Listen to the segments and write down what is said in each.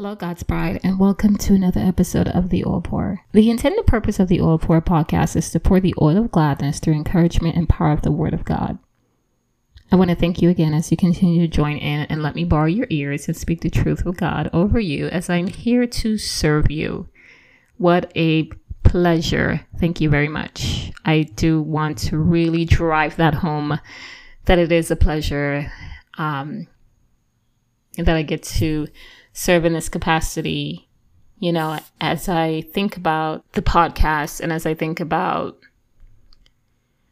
Hello, God's Bride, and welcome to another episode of The Oil Pour. The intended purpose of the Oil Pour podcast is to pour the oil of gladness through encouragement and power of the Word of God. I want to thank you again as you continue to join in and let me borrow your ears and speak the truth of God over you as I'm here to serve you. What a pleasure. Thank you very much. I do want to really drive that home that it is a pleasure um, that I get to serve in this capacity, you know, as I think about the podcast and as I think about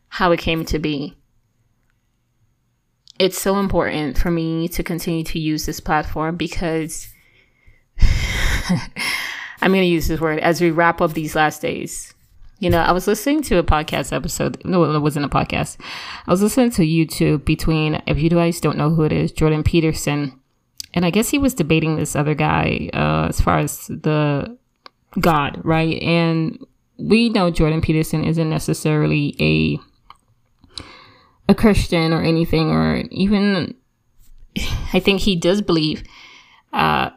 how it came to be. It's so important for me to continue to use this platform because I'm going to use this word as we wrap up these last days. You know, I was listening to a podcast episode. No, it wasn't a podcast. I was listening to YouTube between, if you guys don't know who it is, Jordan Peterson and I guess he was debating this other guy uh, as far as the God, right? And we know Jordan Peterson isn't necessarily a a Christian or anything, or even I think he does believe uh,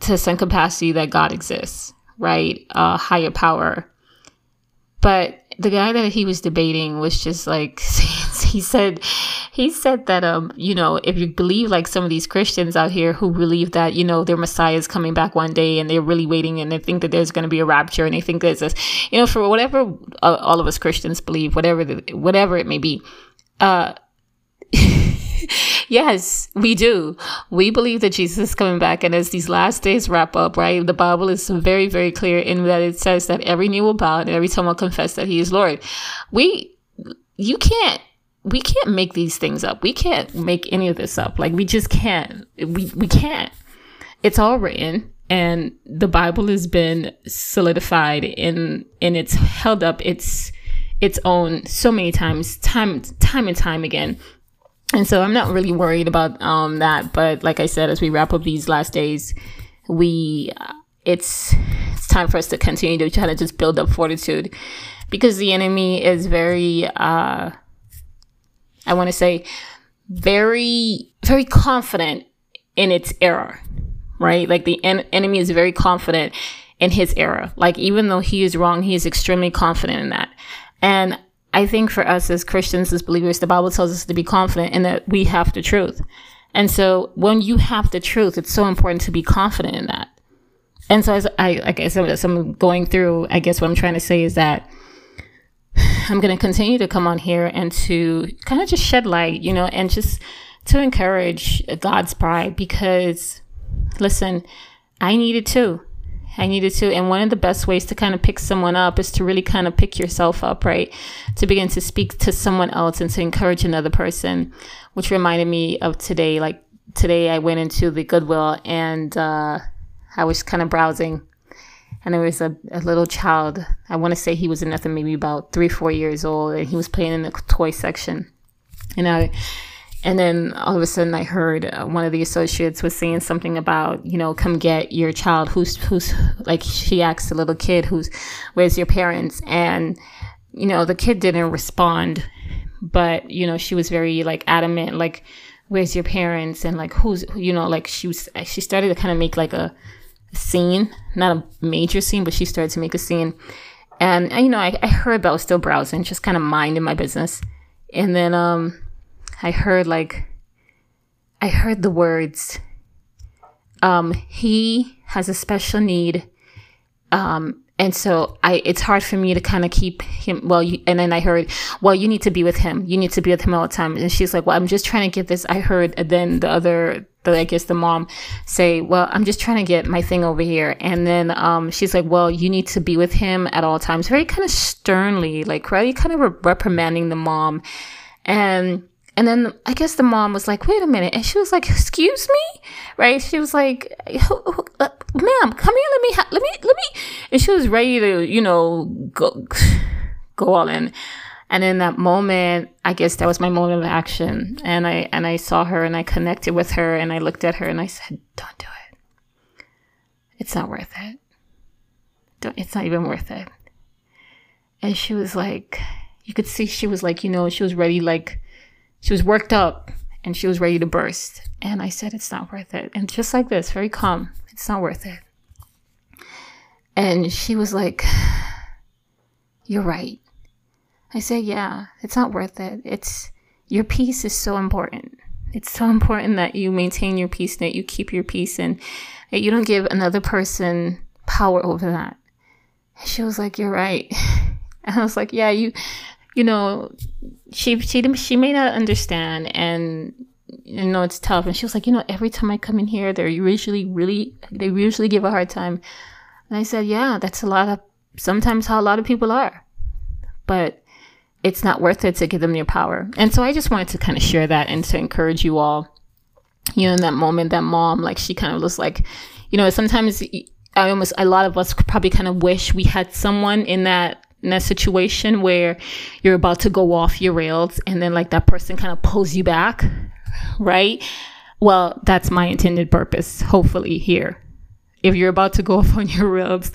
to some capacity that God exists, right? A uh, higher power. But the guy that he was debating was just like he said he said that um you know if you believe like some of these christians out here who believe that you know their messiah is coming back one day and they're really waiting and they think that there's going to be a rapture and they think there's this you know for whatever uh, all of us christians believe whatever the, whatever it may be uh yes, we do. We believe that Jesus is coming back. And as these last days wrap up, right, the Bible is very, very clear in that it says that every knee will bow and every tongue will confess that he is Lord. We, you can't, we can't make these things up. We can't make any of this up. Like we just can't. We, we can't. It's all written and the Bible has been solidified in, and it's held up its, its own so many times, time, time and time again and so I'm not really worried about um, that. But like I said, as we wrap up these last days, we uh, it's it's time for us to continue to try to just build up fortitude because the enemy is very uh, I want to say very very confident in its error, right? Like the en- enemy is very confident in his error. Like even though he is wrong, he is extremely confident in that. And I think for us as Christians, as believers, the Bible tells us to be confident in that we have the truth. And so when you have the truth, it's so important to be confident in that. And so as I, like I said, as I'm going through, I guess what I'm trying to say is that I'm going to continue to come on here and to kind of just shed light, you know, and just to encourage God's bride because listen, I needed to. I needed to. And one of the best ways to kind of pick someone up is to really kind of pick yourself up, right? To begin to speak to someone else and to encourage another person, which reminded me of today. Like today, I went into the Goodwill and uh, I was kind of browsing. And there was a, a little child. I want to say he was nothing, maybe about three, four years old, and he was playing in the toy section. And I, and then all of a sudden, I heard uh, one of the associates was saying something about, you know, come get your child. Who's, who's, like, she asked the little kid, who's, where's your parents? And, you know, the kid didn't respond, but, you know, she was very, like, adamant, like, where's your parents? And, like, who's, you know, like, she was, she started to kind of make, like, a, scene, not a major scene, but she started to make a scene. And, you know, I, I heard, but I was still browsing, just kind of minding my business. And then, um, I heard like I heard the words um he has a special need um and so I, it's hard for me to kind of keep him. Well, you, and then I heard, well, you need to be with him. You need to be with him all the time. And she's like, well, I'm just trying to get this. I heard, then the other, the, I guess the mom say, well, I'm just trying to get my thing over here. And then, um, she's like, well, you need to be with him at all times. Very kind of sternly, like, really kind of reprimanding the mom. And, and then I guess the mom was like, wait a minute. And she was like, excuse me? Right? She was like, uh, ma'am, come here. Let me, ha- let me, let me. And she was ready to, you know, go, go all in. And in that moment, I guess that was my moment of action. And I, and I saw her and I connected with her and I looked at her and I said, don't do it. It's not worth it. Don't, it's not even worth it. And she was like, you could see she was like, you know, she was ready, like, she was worked up and she was ready to burst. And I said, It's not worth it. And just like this, very calm, it's not worth it. And she was like, You're right. I said, Yeah, it's not worth it. It's your peace is so important. It's so important that you maintain your peace, that you keep your peace, and that you don't give another person power over that. And she was like, You're right. And I was like, Yeah, you you know, she she she may not understand, and you know it's tough. And she was like, you know, every time I come in here, they're usually really they usually give a hard time. And I said, yeah, that's a lot of sometimes how a lot of people are, but it's not worth it to give them your power. And so I just wanted to kind of share that and to encourage you all. You know, in that moment, that mom, like she kind of was like, you know, sometimes I almost a lot of us probably kind of wish we had someone in that in a situation where you're about to go off your rails and then like that person kind of pulls you back, right? Well, that's my intended purpose, hopefully, here. If you're about to go off on your rails,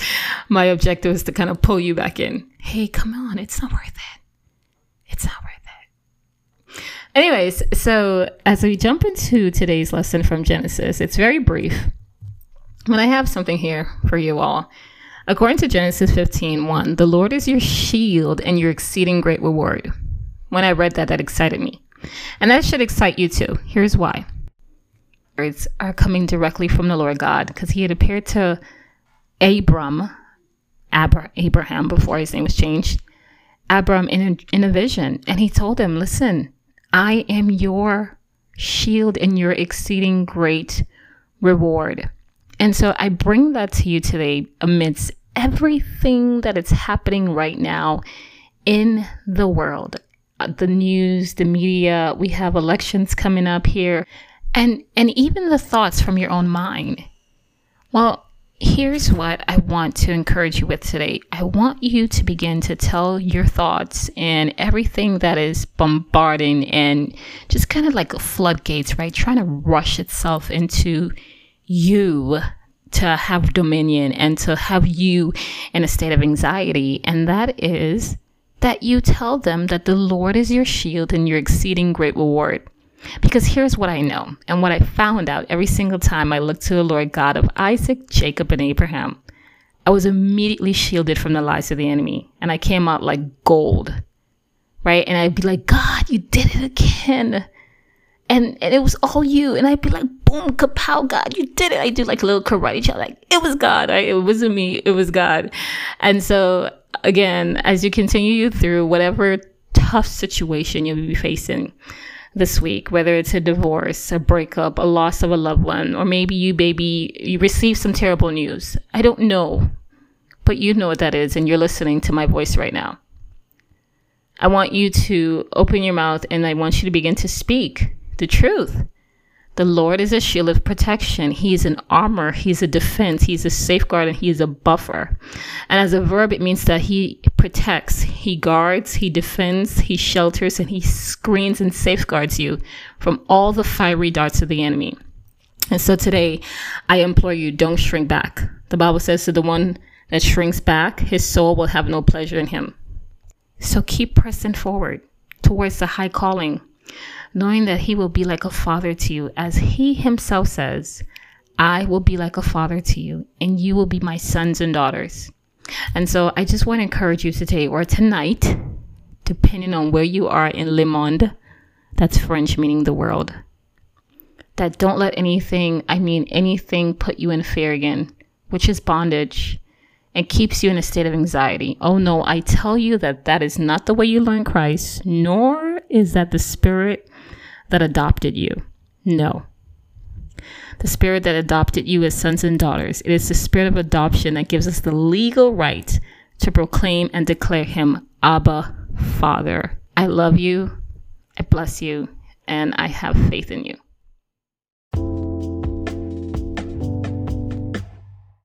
my objective is to kind of pull you back in. Hey, come on, it's not worth it. It's not worth it. Anyways, so as we jump into today's lesson from Genesis, it's very brief. But I have something here for you all. According to Genesis 15 1, the Lord is your shield and your exceeding great reward. When I read that, that excited me. And that should excite you too. Here's why. Words are coming directly from the Lord God because he had appeared to Abram, Abra, Abraham before his name was changed, Abram in a, in a vision. And he told him, Listen, I am your shield and your exceeding great reward. And so I bring that to you today amidst everything that is happening right now in the world uh, the news the media we have elections coming up here and and even the thoughts from your own mind. Well here's what i want to encourage you with today. I want you to begin to tell your thoughts and everything that is bombarding and just kind of like floodgates right? Trying to rush itself into you to have dominion and to have you in a state of anxiety. And that is that you tell them that the Lord is your shield and your exceeding great reward. Because here's what I know and what I found out every single time I looked to the Lord God of Isaac, Jacob, and Abraham. I was immediately shielded from the lies of the enemy and I came out like gold. Right? And I'd be like, God, you did it again and, and it was all you. And I'd be like, boom, kapow, God, you did it. I do like a little karate chop, like it was God. Right? It wasn't me, it was God. And so again, as you continue through whatever tough situation you'll be facing this week, whether it's a divorce, a breakup, a loss of a loved one, or maybe you baby you receive some terrible news. I don't know, but you know what that is, and you're listening to my voice right now. I want you to open your mouth and I want you to begin to speak the truth. The Lord is a shield of protection. He is an armor. He's a defense. He's a safeguard and he is a buffer. And as a verb, it means that he protects, he guards, he defends, he shelters, and he screens and safeguards you from all the fiery darts of the enemy. And so today, I implore you, don't shrink back. The Bible says to the one that shrinks back, his soul will have no pleasure in him. So keep pressing forward towards the high calling knowing that He will be like a father to you, as He Himself says, I will be like a father to you, and you will be my sons and daughters. And so I just want to encourage you today or tonight, depending on where you are in Le Monde, that's French meaning the world, that don't let anything, I mean anything, put you in fear again, which is bondage and keeps you in a state of anxiety. Oh no, I tell you that that is not the way you learn Christ, nor is that the spirit that adopted you. No. The spirit that adopted you as sons and daughters. It is the spirit of adoption that gives us the legal right to proclaim and declare him Abba, Father. I love you, I bless you, and I have faith in you.